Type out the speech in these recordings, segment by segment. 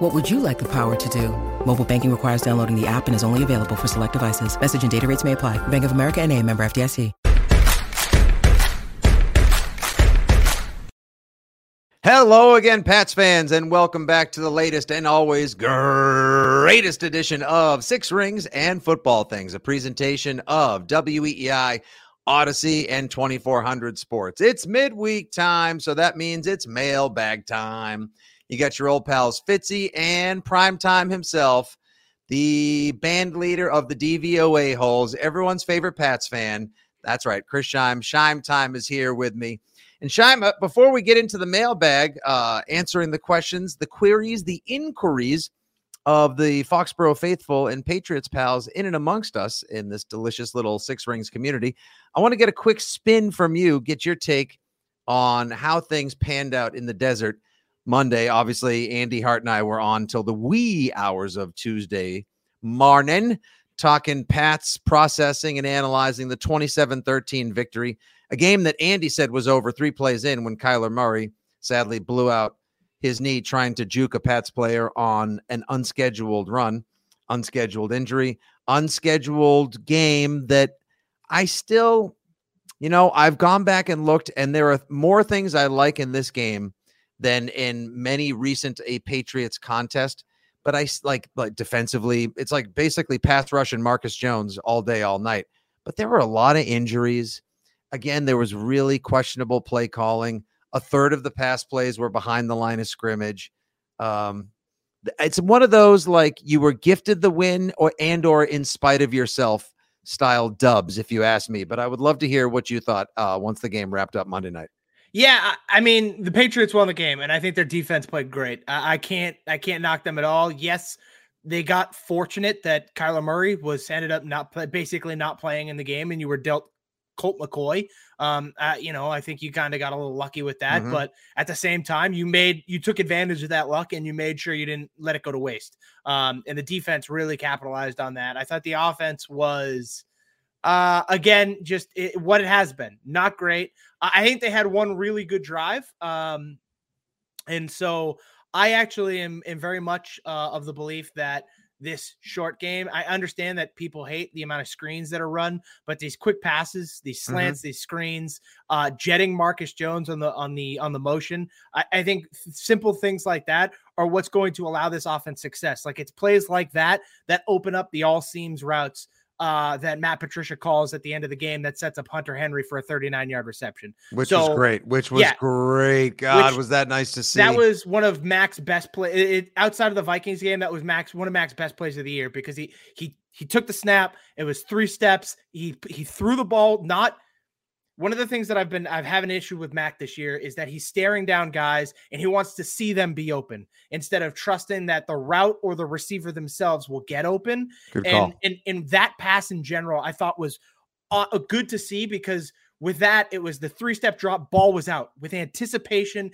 What would you like the power to do? Mobile banking requires downloading the app and is only available for select devices. Message and data rates may apply. Bank of America and a member FDIC. Hello again, Pats fans, and welcome back to the latest and always greatest edition of Six Rings and Football Things, a presentation of WEEI, Audacy, and 2400 Sports. It's midweek time, so that means it's mailbag time. You got your old pals Fitzy and Primetime himself, the band leader of the DVOA holes, everyone's favorite Pats fan. That's right, Chris Shime. Scheim time is here with me. And Scheim, before we get into the mailbag, uh, answering the questions, the queries, the inquiries of the Foxborough faithful and Patriots pals in and amongst us in this delicious little Six Rings community, I want to get a quick spin from you, get your take on how things panned out in the desert Monday. Obviously, Andy Hart and I were on till the wee hours of Tuesday morning, talking Pats, processing and analyzing the 27 13 victory a game that Andy said was over three plays in when Kyler Murray sadly blew out his knee trying to juke a Pats player on an unscheduled run, unscheduled injury, unscheduled game that I still, you know, I've gone back and looked, and there are more things I like in this game than in many recent a Patriots contest. But I like like defensively, it's like basically pass rush and Marcus Jones all day, all night. But there were a lot of injuries. Again, there was really questionable play calling. A third of the pass plays were behind the line of scrimmage. Um, it's one of those like you were gifted the win or and or in spite of yourself style dubs, if you ask me. But I would love to hear what you thought uh, once the game wrapped up Monday night. Yeah, I mean the Patriots won the game, and I think their defense played great. I, I can't, I can't knock them at all. Yes, they got fortunate that Kyler Murray was ended up not play, basically not playing in the game, and you were dealt Colt McCoy. Um, uh, you know, I think you kind of got a little lucky with that, mm-hmm. but at the same time, you made you took advantage of that luck and you made sure you didn't let it go to waste. Um, and the defense really capitalized on that. I thought the offense was uh again just it, what it has been not great i think they had one really good drive um and so i actually am, am very much uh, of the belief that this short game. I understand that people hate the amount of screens that are run, but these quick passes, these mm-hmm. slants, mm-hmm. these screens, uh, jetting Marcus Jones on the on the on the motion. I, I think simple things like that are what's going to allow this offense success. Like it's plays like that that open up the all seams routes uh, that Matt Patricia calls at the end of the game that sets up Hunter Henry for a 39 yard reception. Which so, was great. Which was yeah, great. God, which, was that nice to see. That was one of Mac's best play. It, outside of the Vikings game, that was Max one of Mac's best plays of the year because he he he took the snap. It was three steps. He he threw the ball not – one of the things that I've been I've had an issue with Mac this year is that he's staring down guys and he wants to see them be open instead of trusting that the route or the receiver themselves will get open. Good and, call. and and that pass in general I thought was uh, good to see because with that, it was the three step drop, ball was out with anticipation,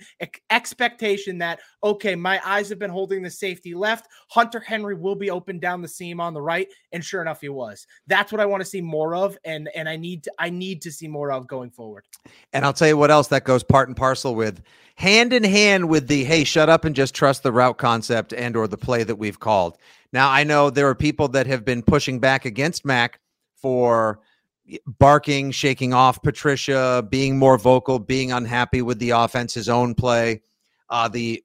expectation that, okay, my eyes have been holding the safety left. Hunter Henry will be open down the seam on the right. And sure enough, he was. That's what I want to see more of. And and I need to I need to see more of going forward. And I'll tell you what else that goes part and parcel with hand in hand with the hey, shut up and just trust the route concept and or the play that we've called. Now I know there are people that have been pushing back against Mac for barking, shaking off Patricia, being more vocal, being unhappy with the offense, his own play. Uh, the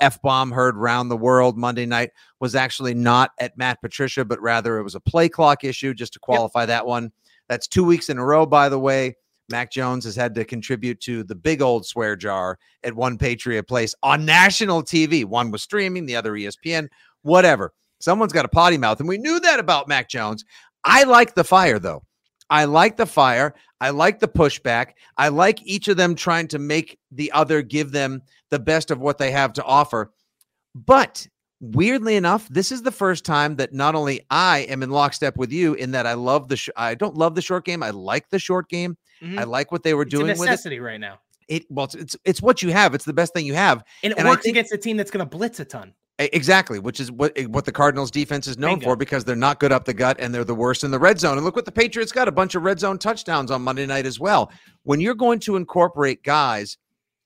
F bomb heard round the world Monday night was actually not at Matt Patricia, but rather it was a play clock issue, just to qualify yep. that one. That's two weeks in a row, by the way. Mac Jones has had to contribute to the big old swear jar at one Patriot place on national TV. One was streaming, the other ESPN, whatever. Someone's got a potty mouth, and we knew that about Mac Jones. I like the fire, though. I like the fire. I like the pushback. I like each of them trying to make the other give them the best of what they have to offer. But weirdly enough, this is the first time that not only I am in lockstep with you in that I love the sh- I don't love the short game. I like the short game. Mm-hmm. I like what they were it's doing a necessity right now. It well, it's, it's, it's what you have. It's the best thing you have, and it and works think, against a team that's going to blitz a ton. Exactly, which is what eh, what the Cardinals defense is known Bingo. for because they're not good up the gut and they're the worst in the red zone. And look what the Patriots got a bunch of red zone touchdowns on Monday night as well. When you're going to incorporate guys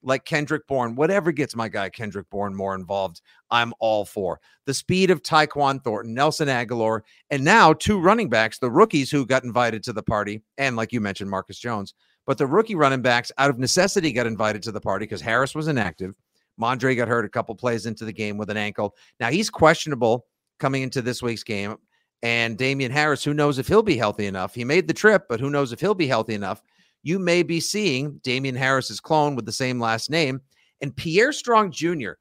like Kendrick Bourne, whatever gets my guy Kendrick Bourne more involved, I'm all for. The speed of Tyquan Thornton, Nelson Agholor, and now two running backs, the rookies who got invited to the party, and like you mentioned, Marcus Jones. But the rookie running backs, out of necessity, got invited to the party because Harris was inactive. Mondre got hurt a couple plays into the game with an ankle. Now he's questionable coming into this week's game. And Damien Harris, who knows if he'll be healthy enough? He made the trip, but who knows if he'll be healthy enough? You may be seeing Damien Harris's clone with the same last name and Pierre Strong Jr.,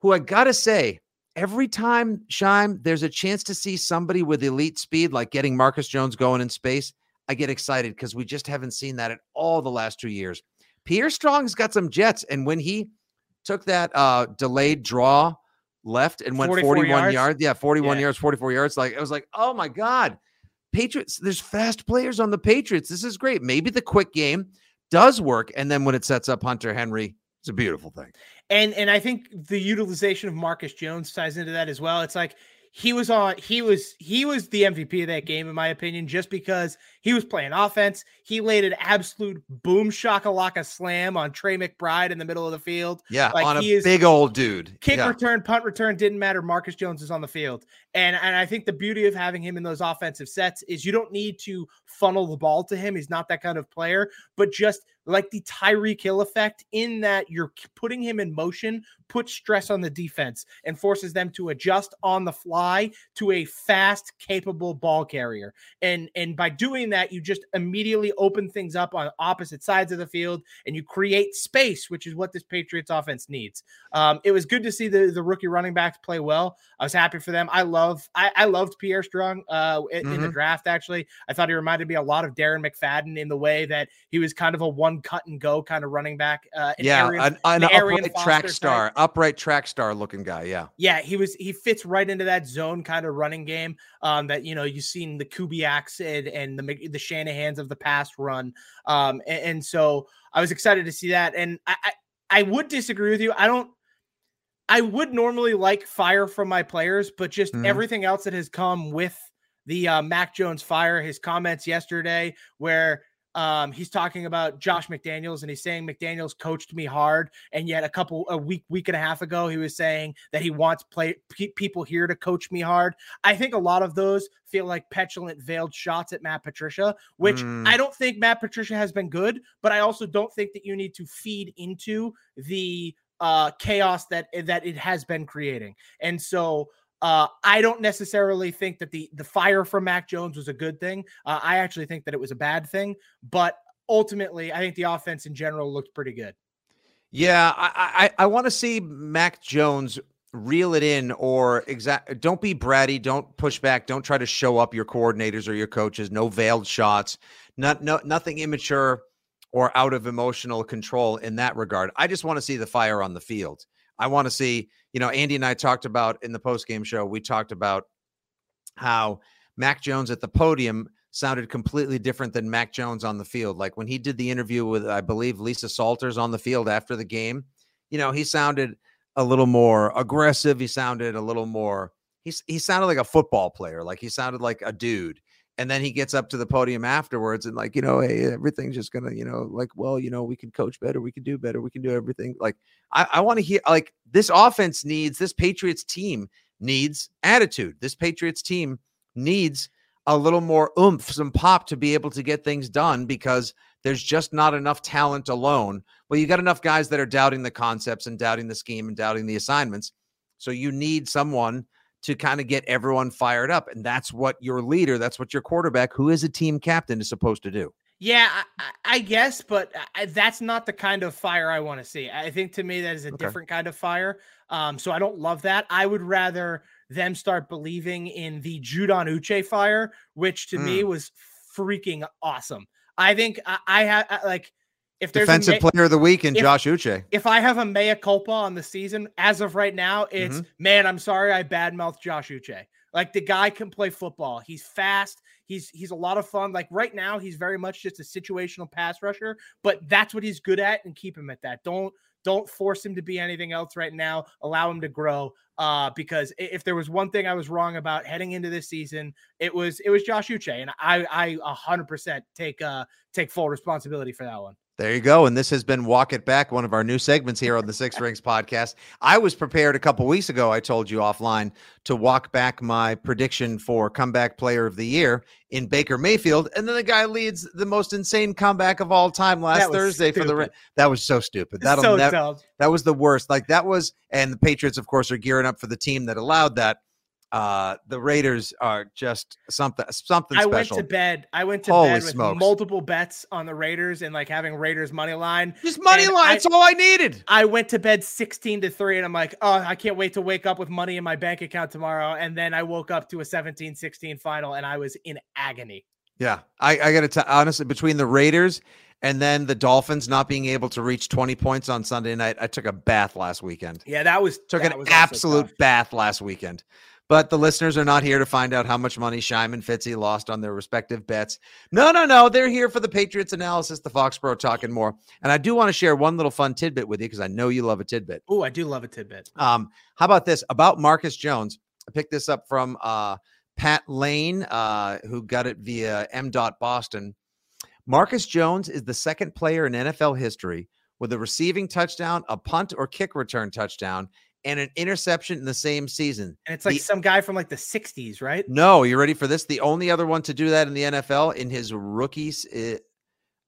who I got to say, every time, Scheim, there's a chance to see somebody with elite speed, like getting Marcus Jones going in space, I get excited because we just haven't seen that at all the last two years. Pierre Strong's got some jets. And when he took that uh delayed draw left and went 41 yards. Yeah, 41 yeah. yards, 44 yards. Like it was like, oh my God. Patriots, there's fast players on the Patriots. This is great. Maybe the quick game does work. And then when it sets up Hunter Henry, it's a beautiful thing. And and I think the utilization of Marcus Jones ties into that as well. It's like he was on he was he was the MVP of that game in my opinion just because he was playing offense. He laid an absolute boom shakalaka slam on Trey McBride in the middle of the field. Yeah, like on a is, big old dude. Kick yeah. return, punt return didn't matter. Marcus Jones is on the field. And and I think the beauty of having him in those offensive sets is you don't need to funnel the ball to him. He's not that kind of player, but just like the Tyreek Hill effect in that you're putting him in motion, puts stress on the defense and forces them to adjust on the fly to a fast, capable ball carrier. And and by doing that, you just immediately open things up on opposite sides of the field and you create space, which is what this Patriots offense needs. Um, it was good to see the, the rookie running backs play well. I was happy for them. I love I, I loved Pierre Strong uh, in, mm-hmm. in the draft. Actually, I thought he reminded me a lot of Darren McFadden in the way that he was kind of a one cut and go kind of running back. Uh, yeah, Arian, an, an, an upright track star, type. upright track star looking guy. Yeah, yeah, he was. He fits right into that zone kind of running game um, that you know you've seen the Kubiaks and, and the the Shanahans of the past run. Um, and, and so I was excited to see that. And I, I I would disagree with you. I don't. I would normally like fire from my players, but just mm-hmm. everything else that has come with the uh, Mac Jones fire, his comments yesterday, where um, he's talking about Josh McDaniels and he's saying McDaniels coached me hard. And yet, a couple, a week, week and a half ago, he was saying that he wants play people here to coach me hard. I think a lot of those feel like petulant, veiled shots at Matt Patricia, which mm. I don't think Matt Patricia has been good, but I also don't think that you need to feed into the uh, chaos that that it has been creating. And so uh, I don't necessarily think that the the fire from Mac Jones was a good thing. Uh, I actually think that it was a bad thing. But ultimately, I think the offense in general looked pretty good. Yeah, I I, I want to see Mac Jones reel it in or exact don't be bratty don't push back don't try to show up your coordinators or your coaches no veiled shots not no nothing immature or out of emotional control in that regard i just want to see the fire on the field i want to see you know, Andy and I talked about in the post game show, we talked about how Mac Jones at the podium sounded completely different than Mac Jones on the field. Like when he did the interview with, I believe, Lisa Salters on the field after the game, you know, he sounded a little more aggressive. He sounded a little more, he, he sounded like a football player. Like he sounded like a dude and then he gets up to the podium afterwards and like you know hey everything's just gonna you know like well you know we can coach better we can do better we can do everything. Like i, I want to hear like this offense needs this patriots team needs attitude. This patriots team needs a little more oomph some pop to be able to get things done because there's just not enough talent alone. Well you got enough guys that are doubting the concepts and doubting the scheme and doubting the assignments. So you need someone to kind of get everyone fired up. And that's what your leader, that's what your quarterback, who is a team captain, is supposed to do. Yeah, I, I guess, but I, that's not the kind of fire I want to see. I think to me that is a okay. different kind of fire. Um, so I don't love that. I would rather them start believing in the Judon Uche fire, which to mm. me was freaking awesome. I think I, I had like if there's defensive a, player of the week in if- Josh Uche. if I have a mea culpa on the season as of right now, it's Mm-hmm. man, I'm sorry I badmouthed Josh Uche. Like the guy can play football. He's fast. He's he's a lot of fun. Like right now, he's very much just a situational pass rusher, but that's what he's good at, and keep him at that. Don't don't force him to be anything else right now. Allow him to grow. Uh, because if there was one thing I was wrong about heading into this season, it was it was Josh Uche, and I I a hundred percent take uh take full responsibility for that one. There you go. And this has been Walk It Back, one of our new segments here on the Six Rings podcast. I was prepared a couple weeks ago, I told you offline, to walk back my prediction for comeback player of the year in Baker Mayfield. And then the guy leads the most insane comeback of all time last Thursday for the that was so stupid. That'll so that was the worst. Like that was, and the Patriots, of course, are gearing up for the team that allowed that. Uh, the Raiders are just something something I special. went to bed. I went to Holy bed with smokes. multiple bets on the Raiders and like having Raiders money line. just money line. I- That's all I needed. I went to bed 16 to 3 and I'm like, "Oh, I can't wait to wake up with money in my bank account tomorrow." And then I woke up to a 17-16 final and I was in agony. Yeah, I, I got to tell honestly, between the Raiders and then the Dolphins not being able to reach 20 points on Sunday night, I took a bath last weekend. Yeah, that was Took that an was absolute bath last weekend. But the listeners are not here to find out how much money Scheim and Fitzy lost on their respective bets. No, no, no. They're here for the Patriots analysis, the Foxborough talking more. And I do want to share one little fun tidbit with you because I know you love a tidbit. Oh, I do love a tidbit. Um, how about this about Marcus Jones? I picked this up from uh, Pat Lane, uh, who got it via M. Dot Boston. Marcus Jones is the second player in NFL history with a receiving touchdown, a punt or kick return touchdown, and an interception in the same season. And it's like The- some guy from like the 60s, right? No, you ready for this? The only other one to do that in the NFL in his rookies,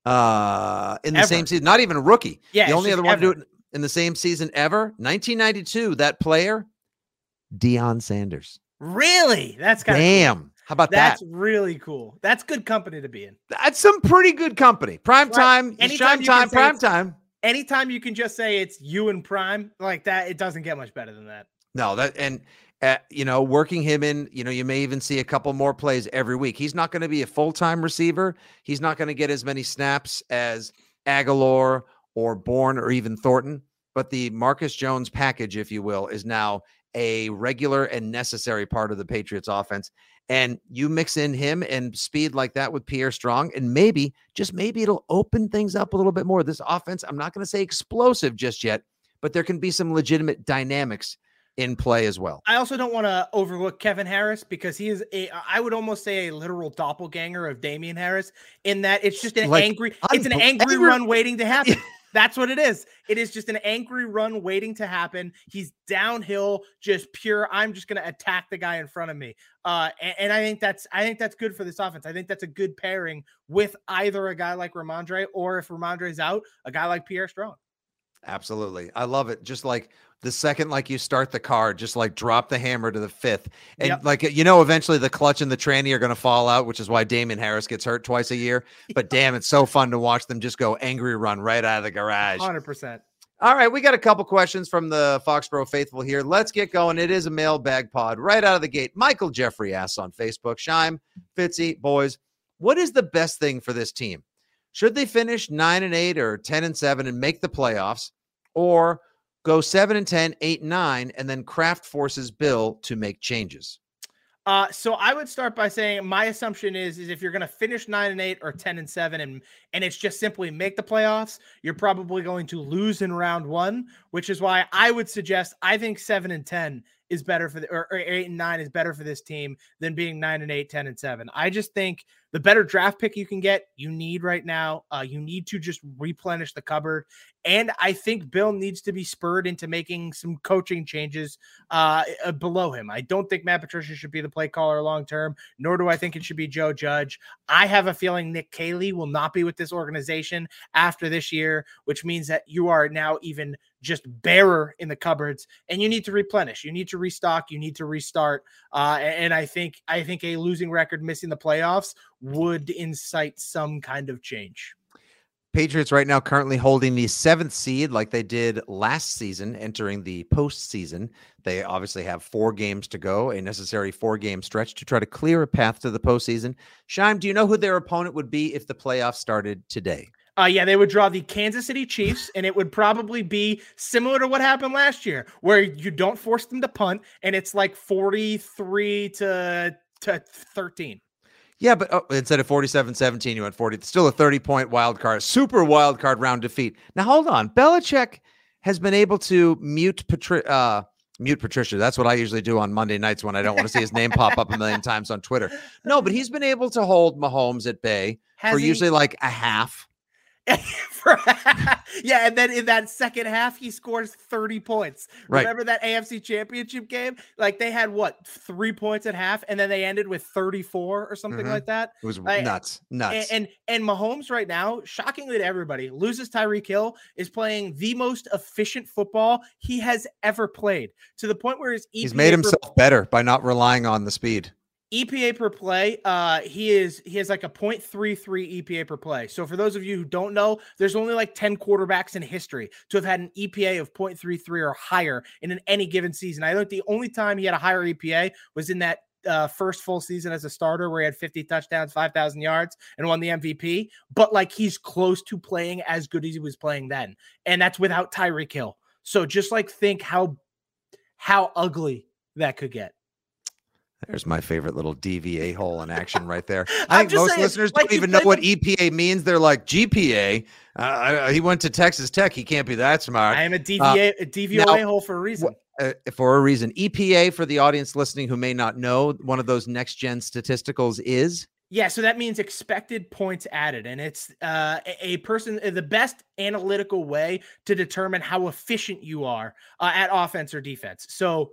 uh, in the Ever. same season, not even a rookie. Yeah, the only other one to do it in the same season ever, 1992. That player, Deion Sanders. Really? That's kind of Damn, how about That's that? That's really cool. That's good company to be in. That's some pretty good company. Prime Right. time, Anytime can time, prime time. Anytime you can just say it's you and Prime like that, it doesn't get much better than that. No, that and uh, you know, working him in, you know, you may even see a couple more plays every week. He's not going to be a full time receiver. He's not going to get as many snaps as Agholor or Bourne or even Thornton. But the Marcus Jones package, if you will, is now a regular and necessary part of the Patriots offense. And you mix in him and speed like that with Pierre Strong, and maybe, just maybe it'll open things up a little bit more. This offense, I'm not going to say explosive just yet, but there can be some legitimate dynamics in play as well. I also don't want to overlook Kevin Harris because he is a I would almost say a literal doppelganger of Damien Harris in that it's just an Like, angry it's an angry angry- run waiting to happen. That's what it is. It is just an angry run waiting to happen. He's downhill, just pure. I'm just going to attack the guy in front of me. Uh, and, and I think that's I think that's good for this offense. I think that's a good pairing with either a guy like Rhamondre or if Rhamondre's out, a guy like Pierre Strong. Absolutely. I love it. Just like the second like you start the car, just like drop the hammer to the fifth. And Yep. like you know, eventually the clutch and the tranny are gonna fall out, which is why Damien Harris gets hurt twice a year. But damn, it's so fun to watch them just go angry run right out of the garage. Hundred percent. All right, we got a couple questions from the Foxborough faithful here. Let's get going. It is a mailbag pod right out of the gate. Michael Jeffrey asks on Facebook, Scheim, Fitzy, boys, what is the best thing for this team? Should they finish nine and eight or 10 and seven and make the playoffs, or go seven and 10, eight and nine, and then Kraft forces Bill to make changes? Uh, so I would start by saying my assumption is is if you're going to finish nine and eight or ten and seven, and and it's just simply make the playoffs, you're probably going to lose in round one, which is why I would suggest I think seven and ten is better for the or, or eight and nine is better for this team than being nine and eight, 10 and seven. I just think the better draft pick you can get, you need right now. Uh, you need to just replenish the cupboard, and I think Bill needs to be spurred into making some coaching changes uh, uh, below him. I don't think Matt Patricia should be the play caller long term, nor do I think it should be Joe Judge. I have a feeling Nick Caley will not be with this organization after this year, which means that you are now even just bearer in the cupboards and you need to replenish you need to restock you need to restart uh and, i think i think a losing record missing the playoffs would incite some kind of change Patriots right now currently holding the seventh seed like they did last season, entering the postseason. They obviously have four games to go, a necessary four game stretch to try to clear a path to the postseason. Scheim, do you know who their opponent would be if the playoffs started today? Uh, yeah, they would draw the Kansas City Chiefs, and it would probably be similar to what happened last year, where you don't force them to punt, and it's like forty-three to to thirteen. Yeah, but oh, instead of 47-17, you went 40. Still a 30-point wild card, super wild card round defeat. Now hold on. Belichick has been able to mute Patri- uh, mute Patricia. That's what I usually do on Monday nights when I don't want to see his name pop up a million times on Twitter. No, but he's been able to hold Mahomes at bay Has for he? usually like a half. Yeah, and then in that second half, he scores 30 points. Right. Remember that AFC championship game? Like they had what three points at half, and then they ended with 34 or something Mhm. like that. It was I- nuts, And, nuts. and and Mahomes right now, shockingly to everybody, loses Tyreek Hill, is playing the most efficient football he has ever played to the point where his EPA he's made himself better by not relying on the speed. EPA per play, uh, he is he has like a 0.33 EPA per play. So for those of you who don't know, there's only like 10 quarterbacks in history to have had an EPA of 0.33 or higher in an, any given season. I think the only time he had a higher EPA was in that uh, first full season as a starter where he had 50 touchdowns, 5,000 yards, and won the MVP. But like he's close to playing as good as he was playing then, and that's without Tyreek Hill. So just like think how how ugly that could get. There's my favorite little DVA hole in action right there. I'm think most saying, listeners like, don't even know what EPA means. They're like GPA. Uh, I- he went to Texas Tech. He can't be that smart. I am a DVA a DVOA now, hole for a reason. uh, for a reason. EPA for the audience listening who may not know, one of those next gen statisticals is Yeah, so that means expected points added, and it's uh, a- a person uh, the best analytical way to determine how efficient you are uh, at offense or defense. So.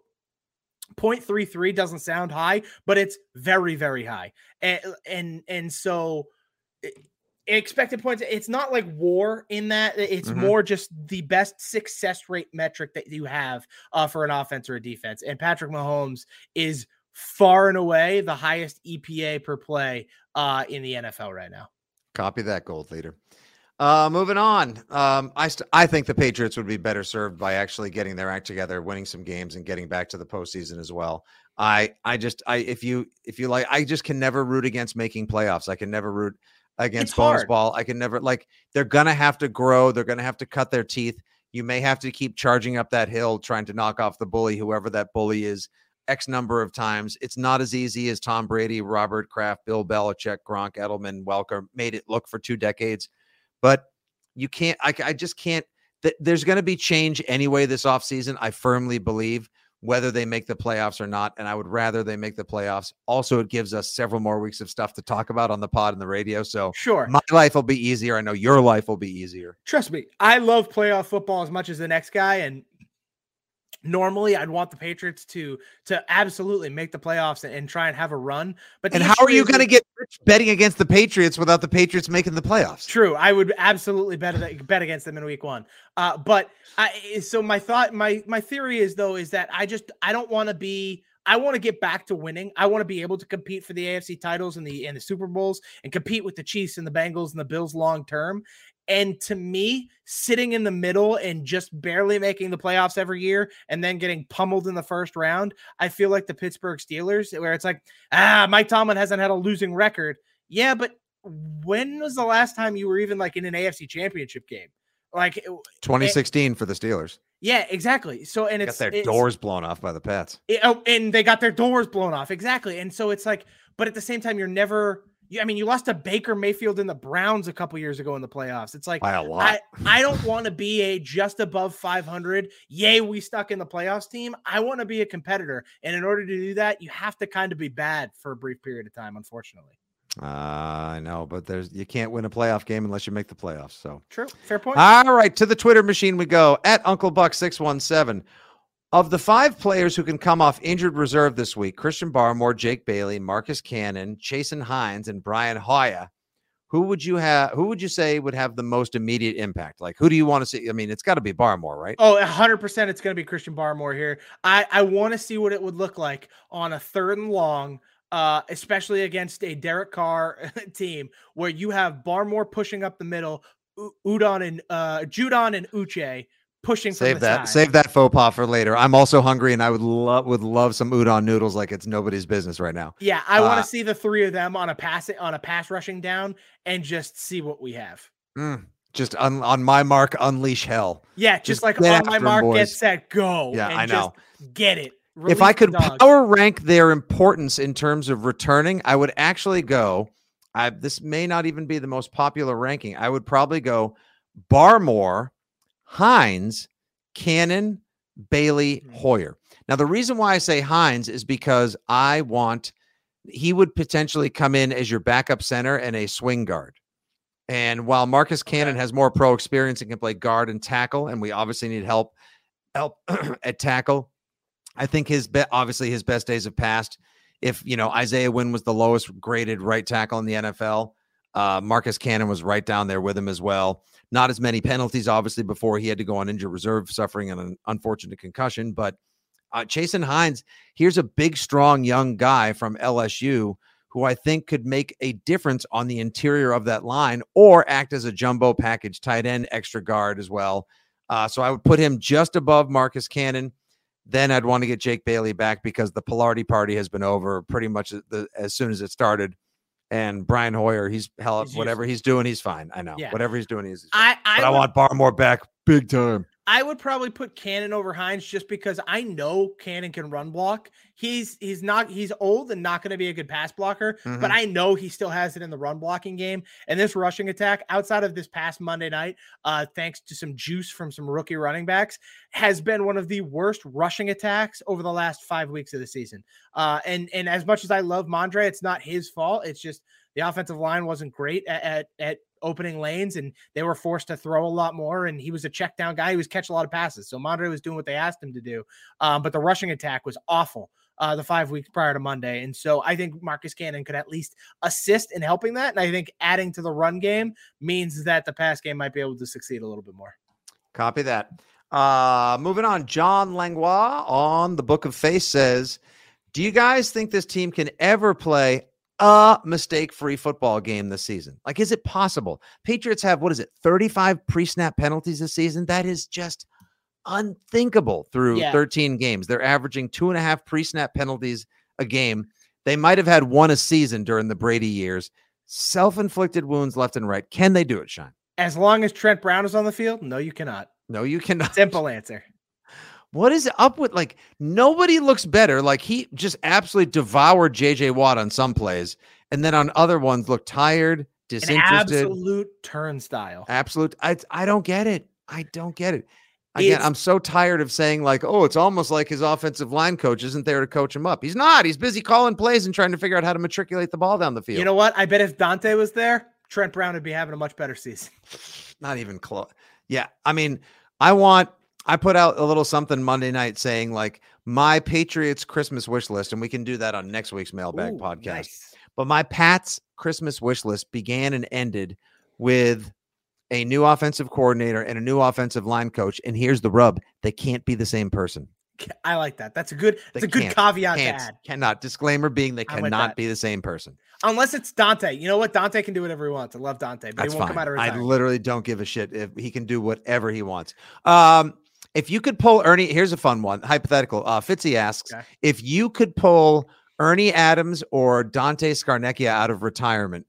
0.33 doesn't sound high, but it's very, very high. And and and so expected points, it's not like war in that. It's Mhm. more just the best success rate metric that you have uh, for an offense or a defense. And Patrick Mahomes is far and away the highest EPA per play uh, in the NFL right now. copy that gold leader. Uh, moving on. Um, I st- I think the Patriots would be better served by actually getting their act together, winning some games, and getting back to the postseason as well. I I just I if you if you like I just can never root against making playoffs. I can never root against bonus ball. I can never like they're gonna have to grow. They're gonna have to cut their teeth. You may have to keep charging up that hill, trying to knock off the bully, whoever that bully is, X number of times. It's not as easy as Tom Brady, Robert Kraft, Bill Belichick, Gronk, Edelman, Welker made it look for two decades. But you can't, I, I just can't. Th- there's going to be change anyway this offseason. I firmly believe whether they make the playoffs or not. And I would rather they make the playoffs. Also, it gives us several more weeks of stuff to talk about on the pod and the radio. So Sure. my life will be easier. I know your life will be easier. Trust me, I love playoff football as much as the next guy, and normally I'd want the Patriots to to absolutely make the playoffs and, and try and have a run. But And how are you going to get rich betting against the Patriots without the Patriots making the playoffs? True, I would absolutely bet bet against them in week one. Uh, but I so my thought, my my theory is though is that I just I don't want to be. I want to get back to winning. I want to be able to compete for the AFC titles and the and the Super Bowls and compete with the Chiefs and the Bengals and the Bills long term. And to me, sitting in the middle and just barely making the playoffs every year and then getting pummeled in the first round, I feel like the Pittsburgh Steelers, where it's like, ah, Mike Tomlin hasn't had a losing record. Yeah, but when was the last time you were even like in an AFC championship game? Like, it- 2016 for the Steelers. yeah, exactly. So, and it Got it's their it's- doors blown off by the Pats. it- oh, and they got their doors blown off. Exactly. And so it's like, but at the same time, you're never. You- I mean, you lost to Baker Mayfield and the Browns a couple years ago in the playoffs. It's like By a lot. I, I don't want to be a just above 500. Yay, we stuck in the playoffs team. I want to be a competitor. And in order to do that, you have to kind of be bad for a brief period of time, unfortunately. Uh, I know, but there's you can't win a playoff game unless you make the playoffs. So True. Fair point. All right, to the Twitter machine we go at Uncle Buck six one seven. Of the five players who can come off injured reserve this week, Christian Barmore, Jake Bailey, Marcus Cannon, Chasen Hines, and Brian Hoyer, who would you have? Who would you say would have the most immediate impact? Like, who do you want to see? I mean, it's got to be Barmore, right? Oh, 100% it's going to be Christian Barmore here. I, I want to see what it would look like on a third and long, uh, especially against a Derek Carr team where you have Barmore pushing up the middle, U- Udon and uh, Judon and Uche pushing Save that. side. Save that faux pas for later. I'm also hungry, and I would love would love some udon noodles like it's nobody's business right now. Yeah, I want Uh, to see the three of them on a pass on a pass rushing down and just see what we have. Mm, just un- on my mark, unleash hell. Yeah, just, Just like get on my mark, get boys. set, go. Yeah, and I know. just Get it. if I could power rank their importance in terms of returning, I would actually go. I, this may not even be the most popular ranking. I would probably go Barmore, Hines, Cannon, Bailey, Mhm. Hoyer. Now, the reason why I say Hines is because I want he would potentially come in as your backup center and a swing guard. And while Marcus Cannon has more pro experience and can play guard and tackle, and we obviously need help help at tackle, I think his be- obviously his best days have passed. If you know Isaiah Wynn was the lowest graded right tackle in the NFL, uh, Marcus Cannon was right down there with him as well. Not as many penalties, obviously, before he had to go on injured reserve, suffering an unfortunate concussion. But uh, Chasen Hines, here's a big, strong young guy from LSU who I think could make a difference on the interior of that line or act as a jumbo package tight end, extra guard as well. Uh, so I would put him just above Marcus Cannon. Then I'd want to get Jake Bailey back because the Palardy party has been over pretty much the, as soon as it started. And Brian Hoyer, he's hell, He's whatever he's doing, he's fine. I know Yeah. whatever he's doing, he's. fine. I I, but I want Barmore back big time. I would probably put Cannon over Hines just because I know Cannon can run block. He's he's not he's old and not going to be a good pass blocker, Mhm. but I know he still has it in the run blocking game. And this rushing attack, outside of this past Monday night, uh, thanks to some juice from some rookie running backs, has been one of the worst rushing attacks over the last five weeks of the season. Uh, and and as much as I love Mondre, it's not his fault. It's just the offensive line wasn't great at at, at opening lanes and they were forced to throw a lot more and he was a check down guy he was catching a lot of passes so Mondre was doing what they asked him to do um, but the rushing attack was awful uh, the five weeks prior to Monday and so I think Marcus Cannon could at least assist in helping that and I think adding to the run game means that the pass game might be able to succeed a little bit more Copy that. Uh moving on, John Langlois on the Book of Face says, "Do you guys think this team can ever play a mistake-free football game this season? Like, is it possible? Patriots have what is it, 35 pre-snap penalties this season? That is just unthinkable through Yeah. 13 games. They're averaging two and a half pre-snap penalties a game. They might have had one a season during the Brady years. Self-inflicted wounds left and right. Can they do it, Sean? as long as Trent Brown is on the field no you cannot No, you cannot. simple answer What is up with like nobody looks better? Like he just absolutely devoured JJ Watt on some plays, and then on other ones looked tired, disinterested. an absolute turnstile absolute. I I don't get it. I don't get it. Again, It's- I'm so tired of saying like, oh, it's almost like his offensive line coach isn't there to coach him up. He's not. He's busy calling plays and trying to figure out how to matriculate the ball down the field. you know what I bet if Dante was there Trent Brown would be having a much better season not even close. Yeah, I mean, I want. I put out a little something Monday night saying like my Patriots Christmas wish list, and we can do that on next week's mailbag Ooh, podcast. nice. But my Pats Christmas wish list began and ended with a new offensive coordinator and a new offensive line coach. And here's the rub: they can't be the same person. I like that. That's a good. That's a good caveat to add. cannot. Disclaimer being they cannot be the same person. Unless it's Dante. You know what? Dante can do whatever he wants. I love Dante, but That's he won't fine. come out of retirement. I literally don't give a shit if he can do whatever he wants. Um, if you could pull Ernie, here's a fun one. Hypothetical. Uh, Fitzy asks Okay. if you could pull Ernie Adams or Dante Scarnecchia out of retirement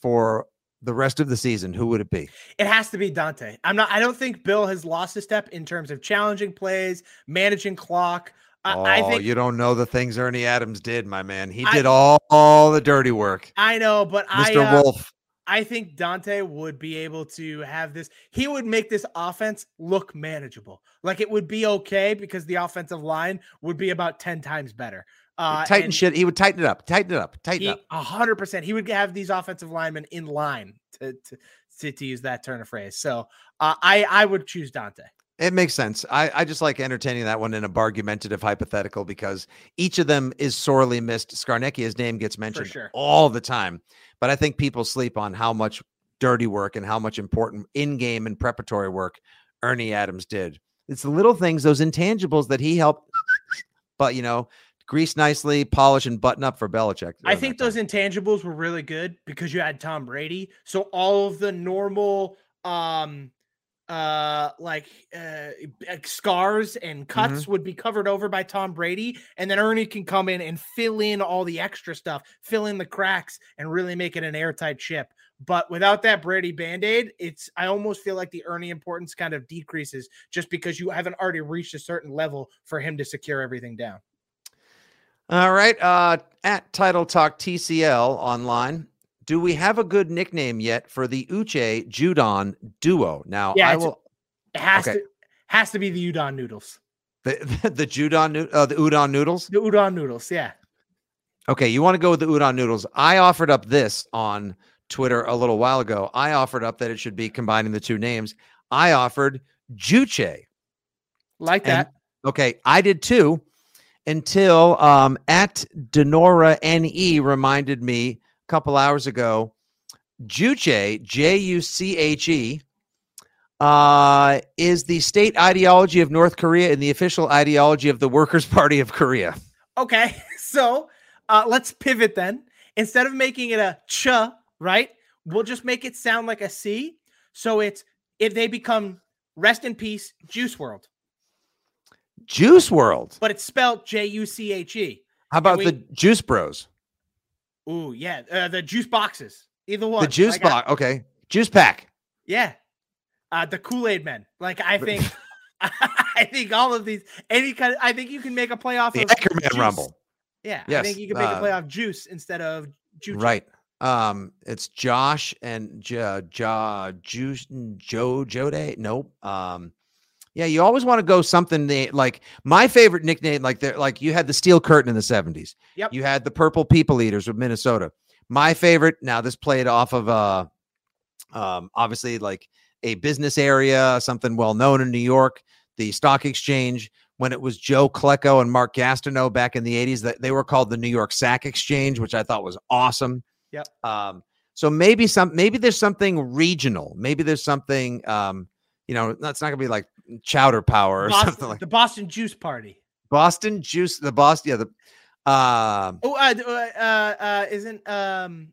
for the rest of the season, who would it be? It has to be Dante. I'm not. I don't think Bill has lost a step in terms of challenging plays, managing clock. I, oh, I think you don't know the things Ernie Adams did, my man. He I- did all, all the dirty work. I know, but Mr. I uh, Wolf. I think Dante would be able to have this. He would make this offense look manageable. Like it would be okay because the offensive line would be about 10 times better. Uh, tighten shit. He would tighten it up. Tighten it up. Tighten he, up. a hundred percent. He would have these offensive linemen in line to, to, to, to use that turn of phrase. So uh, I, I would choose Dante. It makes sense. I, I just like entertaining that one in a argumentative hypothetical because each of them is sorely missed. Scarnecchia's name gets mentioned sure. all the time, but I think people sleep on how much dirty work and how much important in-game and preparatory work Ernie Adams did. It's the little things, those intangibles that he helped, but you know, grease nicely, polish and button up for Belichick. I think those time. intangibles were really good because you had Tom Brady. So all of the normal um uh like uh like scars and cuts would be covered over by Tom Brady and then Ernie can come in and fill in all the extra stuff, fill in the cracks and really make it an airtight ship. But without that Brady band aid, it's I almost feel like the Ernie importance kind of decreases just because you haven't already reached a certain level for him to secure everything down. All right. Uh, at Title Talk TCL online, do we have a good nickname yet for the Uche Judon duo? Now, Yeah, I will. It has Okay. to has to be the udon noodles. The, the, the Judon, uh, the udon noodles. The udon noodles, yeah. Okay, you want to go with the udon noodles? I offered up this on Twitter a little while ago. I offered up that it should be combining the two names. I offered Juche. Like And- that. Okay, I did too until um, at Denora NE reminded me a couple hours ago. Juche, J U C H E, uh, is the state ideology of North Korea and the official ideology of the Workers' Party of Korea. Okay, so uh, let's pivot then. Instead of making it a ch, right? We'll just make it sound like a C. So it's if they become rest in peace, Juice WRLD, Juice World. but it's spelled J U C H E. How about we- the Juice Bros? Ooh, yeah, uh, the juice boxes, either one. The Juice I- Box. Okay, Juice Pack. yeah, uh, the Kool Aid Men. Like I think, I think all of these, any kind. Of, I think you can make a playoff The of Eckerman juice. Rumble. Yeah, I think you can make uh, a playoff juice instead of juice. Right. Um, it's Josh and Ja Ja Juice Joe Jode. Nope. Um, yeah, you always want to go something they, like my favorite nickname, like they're like you had the steel curtain in the 70s. Yep. You had the purple people eaters of Minnesota. My favorite, now this played off of uh um obviously like a business area, something well known in New York, the stock exchange. When it was Joe Klecko and Mark Gastineau back in the 80s, that they were called the New York Sack Exchange, which I thought was awesome. Yep. Um, so maybe some maybe there's something regional. Maybe there's something um, you know, that's not gonna be like chowder power or Boston, something like the Boston Juice Party. Boston juice, the Boston, yeah, the um Oh, uh, uh, uh, uh, isn't um,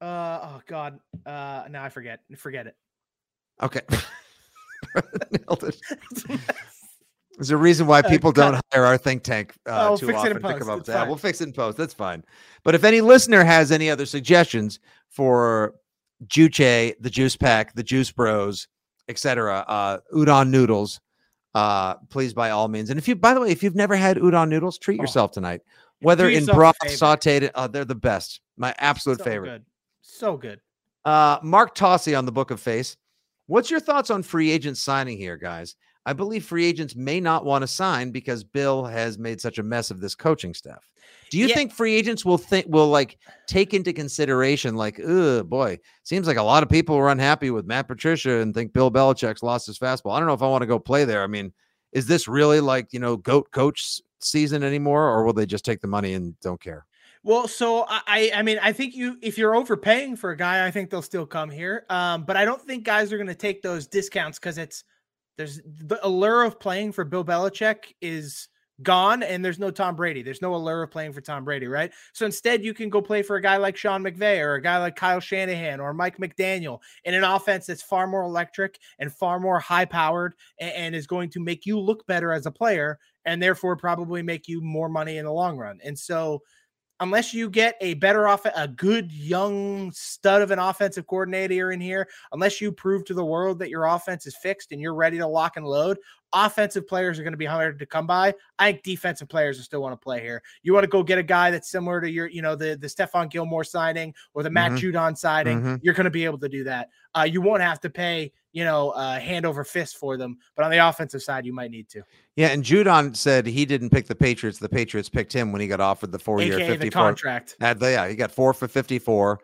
uh, oh God, uh, now I forget, forget it. okay. Nailed it. There's a reason why Uh, people don't hire our think tank uh, Oh, too fix it in often to come up with that. fine. We'll fix it in post. That's fine. But if any listener has any other suggestions for Juche, the Juice Pack, the Juice Bros, etc., uh, udon noodles, uh, please by all means. And if you, by the way, if you've never had udon noodles, treat Oh. yourself tonight. Whether in broth, sauteed, uh, they're the best. My absolute so favorite. Good. So good. Uh, Mark Tossi on the Book of Face. What's your thoughts on free agent signing here, guys? I believe free agents may not want to sign because Bill has made such a mess of this coaching staff. Do you Yeah. think free agents will think will like take into consideration like, oh boy, seems like a lot of people were unhappy with Matt Patricia and think Bill Belichick's lost his fastball. I don't know if I want to go play there. I mean, is this really like you know goat coach season anymore, or will they just take the money and don't care? Well, so I, I mean, I think you if you're overpaying for a guy, I think they'll still come here. Um, but I don't think guys are going to take those discounts because it's there's the allure of playing for Bill Belichick is gone, and there's no Tom Brady. There's no allure of playing for Tom Brady, right? So instead, you can go play for a guy like Sean McVay or a guy like Kyle Shanahan or Mike McDaniel in an offense that's far more electric and far more high powered and, and is going to make you look better as a player and therefore probably make you more money in the long run. And so unless you get a better off a good young stud of an offensive coordinator in here, unless you prove to the world that your offense is fixed and you're ready to lock and load, offensive players are going to be hard to come by. I think defensive players will still want to play here. You want to go get a guy that's similar to your, you know, the the Stephon Gilmore signing or the Matt Mhm. Judon signing. Mhm. You're going to be able to do that. Uh, you won't have to pay, you know, uh, hand over fist for them, but on the offensive side, you might need to. Yeah, and Judon said he didn't pick the Patriots. The Patriots picked him when he got offered the four year AKA the 54. contract. The, yeah, he got four for 54.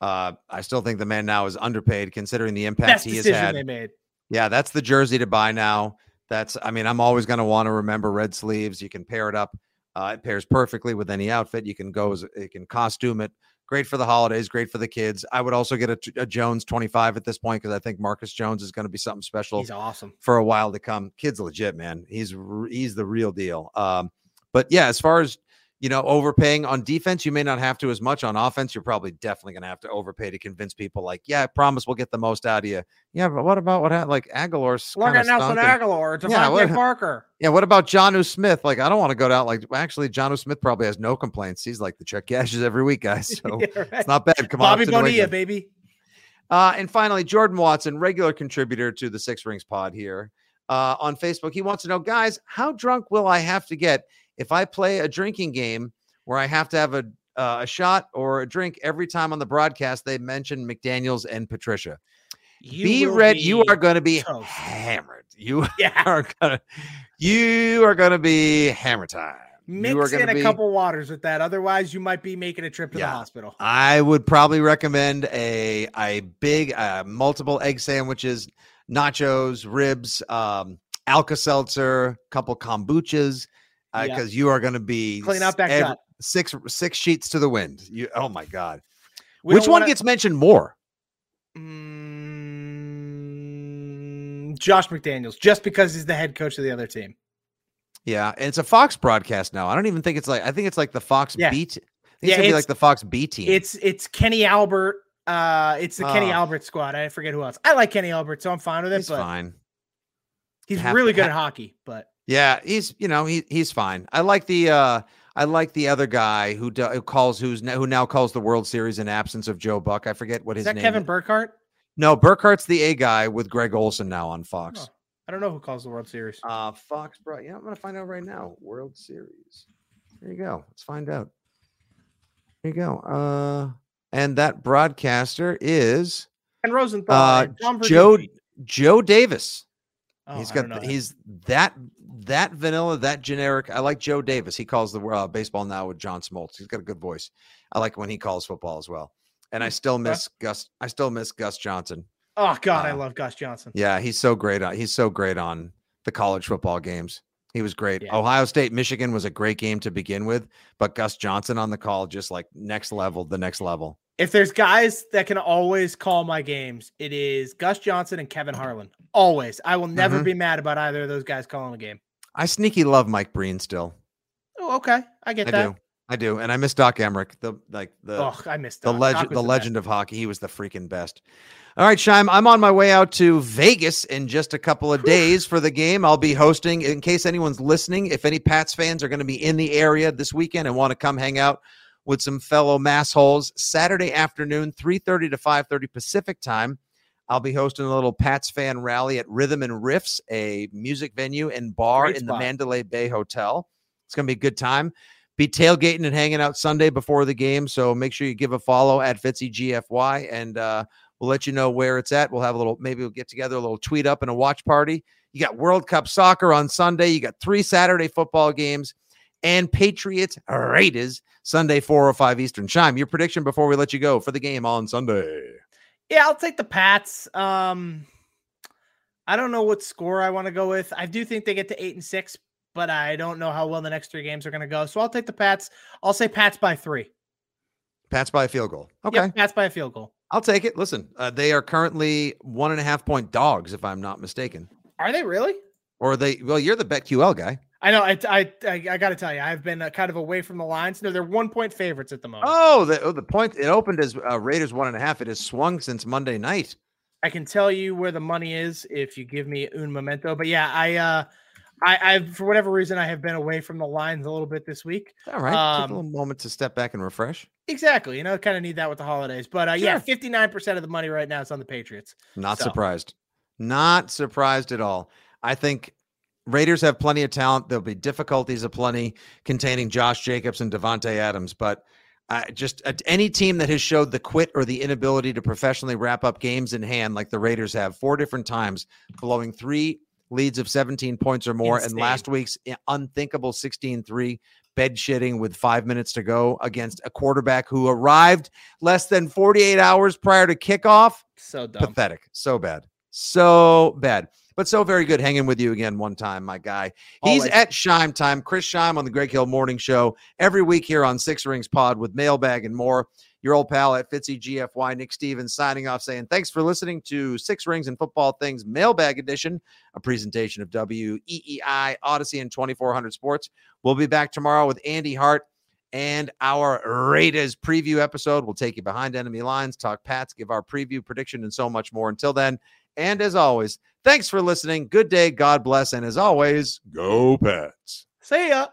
Uh, I still think the man now is underpaid considering the impact Best he has had. they made. Yeah, that's the jersey to buy now. That's, I mean, I'm always going to want to remember red sleeves. You can pair it up. Uh, it pairs perfectly with any outfit. You can go, as you can costume it. Great for the holidays, great for the kids. I would also get a, a Jones 25 at this point because I think Marcus Jones is going to be something special He's awesome. for a while to come. Kid's legit, man. He's he's the real deal. Um, but yeah, as far as you know, overpaying on defense, you may not have to as much on offense. You're probably definitely going to have to overpay to convince people. Like, yeah, I promise we'll get the most out of you. Yeah, but what about what happened? Like Agholor's Look at Nelson Aguilar, Yeah, what- Parker. Yeah, what about Jonnu Smith? Like, I don't want to go down. Like, actually, Jonnu Smith probably has no complaints. He's like the check cashes every week, guys. So Yeah, right. it's not bad. Come on, Bobby Bonilla, baby. Uh, and finally, Jordan Watson, regular contributor to the Six Rings Pod here uh, on Facebook. He wants to know, guys, how drunk will I have to get if I play a drinking game where I have to have a uh, a shot or a drink every time on the broadcast they mention McDaniels and Patricia? You be ready. You are going to be toast. hammered. You Yeah. are gonna you are gonna be hammer time. you are Mix in a be, couple waters with that. Otherwise, you might be making a trip to Yeah. the hospital. I would probably recommend a a big uh, multiple egg sandwiches, nachos, ribs, um, Alka Seltzer, a couple kombuchas, Yeah. because you are going to be Clean out ev- six six sheets to the wind. You oh my god, We which one wanna- gets mentioned more? Mm, Josh McDaniels, just because he's the head coach of the other team. Yeah, and it's a Fox broadcast now. I don't even think it's like I think it's like the Fox Yeah. beat. I Yeah, it's it's- like the Fox B team. It's it's Kenny Albert. Uh, it's the Kenny Ah. Albert squad. I forget who else. I like Kenny Albert, so I'm fine with it. He's but fine. he's Have- really good ha- at hockey. But Yeah, he's you know he he's fine. I like the uh I like the other guy who, do, who calls who's now, who now calls the World Series in absence of Joe Buck. I forget what is his name. Is that. Kevin is. Burkhardt? No, Burkhardt's the A guy with Greg Olsen now on Fox. Oh, I don't know who calls the World Series. Uh Fox, bro. Yeah, I'm gonna find out right now. World Series. There you go. Let's find out. There you go. Uh, and that broadcaster is and Rosenthal. uh, Joe Joe Davis. Oh, he's got he's that that vanilla, that generic. I like Joe Davis. He calls the uh, baseball now with John Smoltz. He's got a good voice. I like when he calls football as well. And I still miss Gus. I still miss Gus Johnson. Oh God, I uh, love Gus Johnson. Yeah, he's so great. On, he's so great on the college football games. He was great. Yeah. Ohio State, Michigan was a great game to begin with, but Gus Johnson on the call, just like next level, the next level. If there's guys that can always call my games, it is Gus Johnson and Kevin Harlan. Always. I will never Mhm. be mad about either of those guys calling a game. I sneaky love Mike Breen still. Oh, okay. I get that. I that. do. I do. And I miss Doc Emrick, the like the oh, I missed the Doc. Doc legend, was the legend of hockey. He was the freaking best. All right, Scheim, I'm on my way out to Vegas in just a couple of days for the game. I'll be hosting, in case anyone's listening, if any Pats fans are going to be in the area this weekend and want to come hang out with some fellow massholes, Saturday afternoon, 3.30 to 5.30 Pacific time. I'll be hosting a little Pats fan rally at Rhythm and Riffs, a music venue and bar Great in the. Mandalay Bay Hotel. It's going to be a good time be tailgating and hanging out Sunday before the game. So make sure you give a follow at Fitzy GFY and uh, we'll let you know where it's at. We'll have a little, maybe we'll get together a little tweet up and a watch party. You got World Cup soccer on Sunday. You got three Saturday football games and Patriots Raiders Sunday, 4 or 5 Eastern. Scheim, your prediction before we let you go for the game on Sunday. Yeah, I'll take the Pats. Um, I don't know what score I want to go with. I do think they get to eight and six, but I don't know how well the next three games are going to go. So I'll take the Pats. I'll say Pats by three. Pats by a field goal. Okay. Yep, Pats by a field goal. I'll take it. Listen, uh, they are currently one and a half point dogs, if I'm not mistaken. Are they really? Or they, well, you're the BetQL guy. I know. I I I, I got to tell you, I've been uh, kind of away from the lines. No, they're one point favorites at the moment. Oh, the oh, the point it opened as uh, Raiders one and a half. It has swung since Monday night. I can tell you where the money is if you give me un momento. But yeah, I uh I I for whatever reason I have been away from the lines a little bit this week. All right, take a Um, little moment to step back and refresh. Exactly. You know, kind of need that with the holidays. But uh, yeah, 59% of the money right now is on the Patriots. Not so- surprised. Not surprised at all. I think Raiders have plenty of talent. There'll be difficulties aplenty containing Josh Jacobs and Davante Adams, but uh, just uh, any team that has showed the quit or the inability to professionally wrap up games in hand, like the Raiders have four different times, blowing three leads of 17 points or more, and last week's unthinkable 16 3 bed shitting with five minutes to go against a quarterback who arrived less than 48 hours prior to kickoff. So dumb. Pathetic. So bad. So bad. But so very good hanging with you again one time, my guy. He's Always. at Scheim Time. Chris Scheim on the Greg Hill Morning Show every week here on Six Rings Pod with mailbag and more. Your old pal at Fitzy GFY, Nick Stevens, signing off saying thanks for listening to Six Rings and Football Things Mailbag Edition, a presentation of WEEI Audacy and 2400 Sports. We'll be back tomorrow with Andy Hart and our Raiders preview episode. We'll take you behind enemy lines, talk Pats, give our preview prediction, and so much more. Until then, and as always, thanks for listening. Good day, God bless, and as always, go pets. See ya.